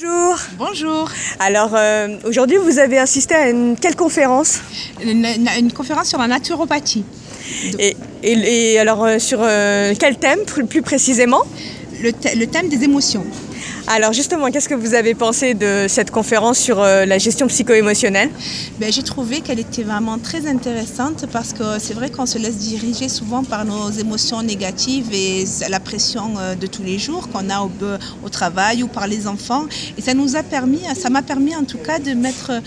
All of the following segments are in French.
Bonjour. Bonjour. Alors euh, aujourd'hui vous avez assisté à une quelle conférence? Une, une- une conférence sur la naturopathie. et, et- et alors euh, sur euh, quel thème plus, précisément? Le thème des émotions. Alors justement qu'est-ce que vous avez pensé de cette conférence sur euh, la gestion psycho-émotionnelle? Ben, J'ai trouvé qu'elle était vraiment très intéressante parce que c'est vrai qu'on se laisse diriger souvent par nos émotions négatives et la pression euh, de tous les jours qu'on a au, travail ou par les enfants. Et ça nous a permis, ça m'a permis en tout cas de mettre euh,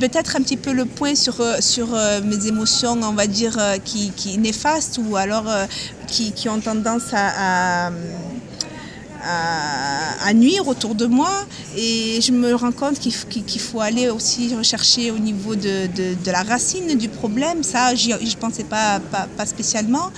peut-être un petit peu le point sur, sur mes émotions, on va dire, qui, qui néfastes ou alors qui, qui ont tendance à, à nuire autour de moi et je me rends compte qu'il faut aller aussi rechercher au niveau de, de- de la racine du problème. Ça, je ne pensais pas, pas, pas spécialement.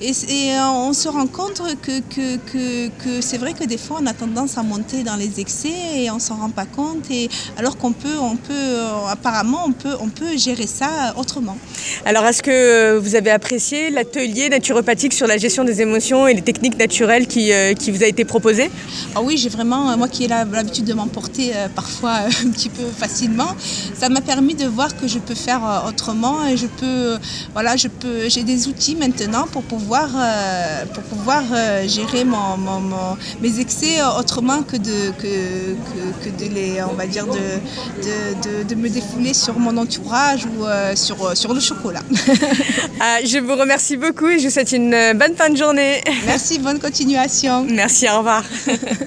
Et, euh, on se rend compte que, que, que, que c'est vrai que des fois, on a tendance à monter dans les excès et on s'en rend pas compte. Et, alors qu'on peut, on peut euh, apparemment, on peut, on peut gérer ça autrement. Alors est-ce que vous avez apprécié l'atelier naturopathique sur la gestion des émotions et les techniques naturelles qui, euh, qui vous a été proposé? Ah oui, j'ai vraiment, euh, moi qui ai l'habitude de m'emporter euh, parfois euh, un petit peu facilement, ça m'a permis de voir que je peux faire autrement et je peux, voilà, je peux, j'ai des outils maintenant pour pouvoir, pour pouvoir gérer mon, mon- mon- mes excès autrement que de, que, que, que de les, on va dire, de, de, de- de me défouler sur mon entourage ou sur, sur le chocolat. Ah, Je vous remercie beaucoup et je vous souhaite une bonne fin de journée. Merci, bonne continuation. Merci, au revoir.